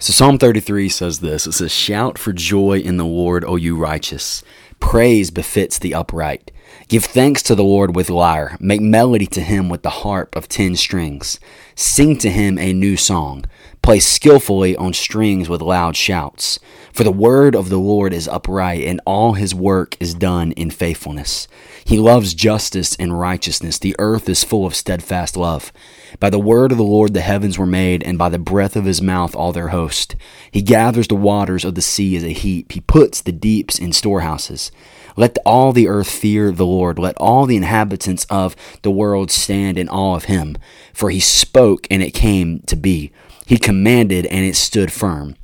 So Psalm 33 says this It says, Shout for joy in the Lord, O you righteous. Praise befits the upright. Give thanks to the Lord with lyre. Make melody to him with the harp of ten strings. Sing to him a new song. Play skillfully on strings with loud shouts. For the word of the Lord is upright, and all his work is done in faithfulness. He loves justice and righteousness. The earth is full of steadfast love. By the word of the Lord the heavens were made, and by the breath of his mouth all their host. He gathers the waters of the sea as a heap. He puts the deeps in storehouses. Let all the earth fear the Lord. Let all the inhabitants of the world stand in awe of him. For he spoke, and it came to be. He commanded, and it stood firm.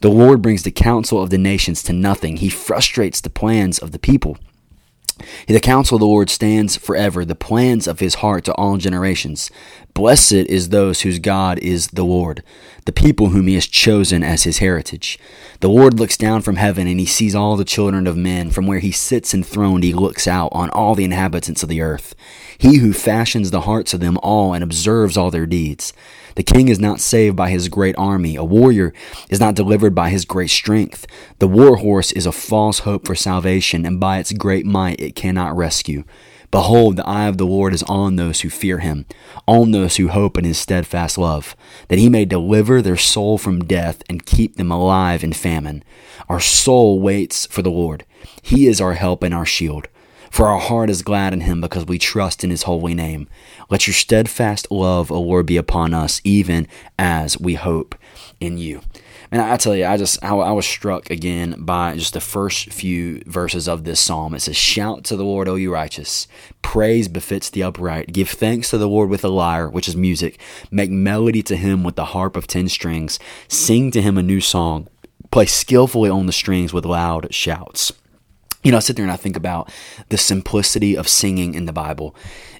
The Lord brings the counsel of the nations to nothing. He frustrates the plans of the people. The counsel of the Lord stands forever, the plans of his heart to all generations. Blessed is those whose God is the Lord, the people whom he has chosen as his heritage. The Lord looks down from heaven and he sees all the children of men. From where he sits enthroned, he looks out on all the inhabitants of the earth. He who fashions the hearts of them all and observes all their deeds. The king is not saved by his great army. A warrior is not delivered by his great strength. The war horse is a false hope for salvation, and by its great might it cannot rescue. Behold, the eye of the Lord is on those who fear him, on those who hope in his steadfast love, that he may deliver their soul from death and keep them alive in famine. Our soul waits for the Lord. He is our help and our shield. For our heart is glad in him because we trust in his holy name. Let your steadfast love, O Lord, be upon us, even as we hope in you. And I tell you, I just I, I, was struck again by just the first few verses of this psalm. It says, "Shout to the Lord, O you righteous! Praise befits the upright. Give thanks to the Lord with a lyre, which is music. Make melody to Him with the harp of ten strings. Sing to Him a new song. Play skillfully on the strings with loud shouts." You know, I sit there and I think about the simplicity of singing in the Bible.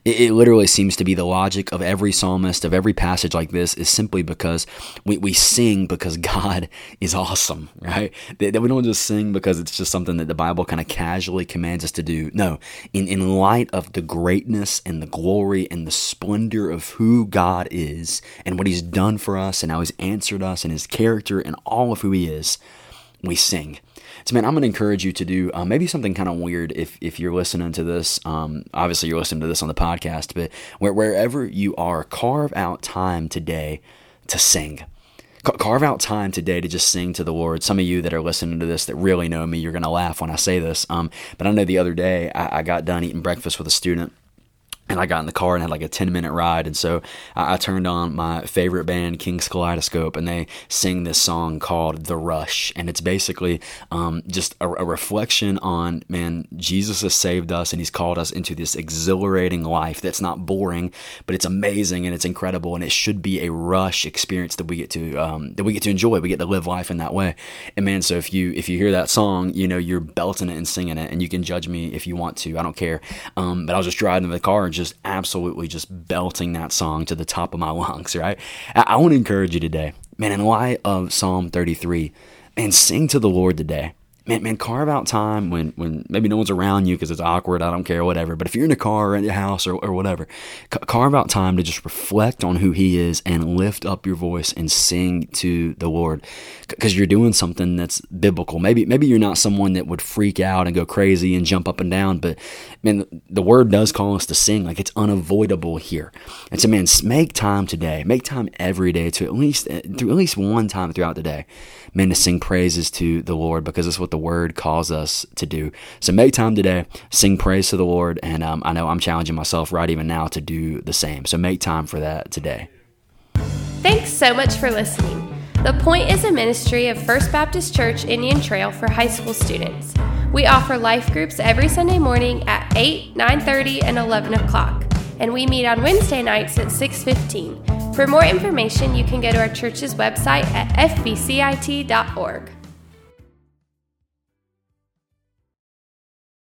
It, it, literally seems to be the logic of every psalmist, of every passage like this, is simply because we, we sing because God is awesome, right? That, that we don't just sing because it's just something that the Bible kind of casually commands us to do. No, in, in light of the greatness and the glory and the splendor of who God is and what He's done for us and how He's answered us and His character and all of who He is, we sing. So, man, I'm going to encourage you to do uh, maybe something kind of weird if, if you're listening to this. Um, obviously, you're listening to this on the podcast, but where, wherever you are, carve out time today to sing. carve out time today to just sing to the Lord. Some of you that are listening to this that really know me, you're going to laugh when I say this. Um, but I know the other day I, I got done eating breakfast with a student and I got in the car and had like a 10 minute ride. And so I, I, turned on my favorite band, King's Kaleidoscope, and they sing this song called The Rush. And it's basically um, just a, a, reflection on, man, Jesus has saved us and he's called us into this exhilarating life that's not boring, but it's amazing and it's incredible. And it should be a rush experience that we get to, um, that we get to enjoy. We get to live life in that way. And man, so if you, if you hear that song, you know, you're belting it and singing it and you can judge me if you want to, I don't care. Um, but I was just driving in the car and just just absolutely just belting that song to the top of my lungs, right? I, I want to encourage you today, man, in light of Psalm 33, and sing to the Lord today man, man, carve out time when, when maybe no one's around you because it's awkward. I don't care, whatever. But if you're in a car or in your house or, or whatever, carve out time to just reflect on who He is and lift up your voice and sing to the Lord because you're doing something that's biblical. Maybe maybe you're not someone that would freak out and go crazy and jump up and down, but man, the Word does call us to sing. Like it's unavoidable here. And so, man, make time today, make time every day to at least eh, through at least one time throughout the day, man, to sing praises to the Lord because it's what the word calls us to do. So make time today, sing praise to the Lord, and um, I know I'm challenging myself right even now to do the same. So make time for that today. Thanks so much for listening. The Point is a ministry of First Baptist Church Indian Trail for high school students. We offer life groups every Sunday morning at 8, 9:30, and 11 o'clock, and we meet on Wednesday nights at 6:15. For more information, you can go to our church's website at fbcit.org.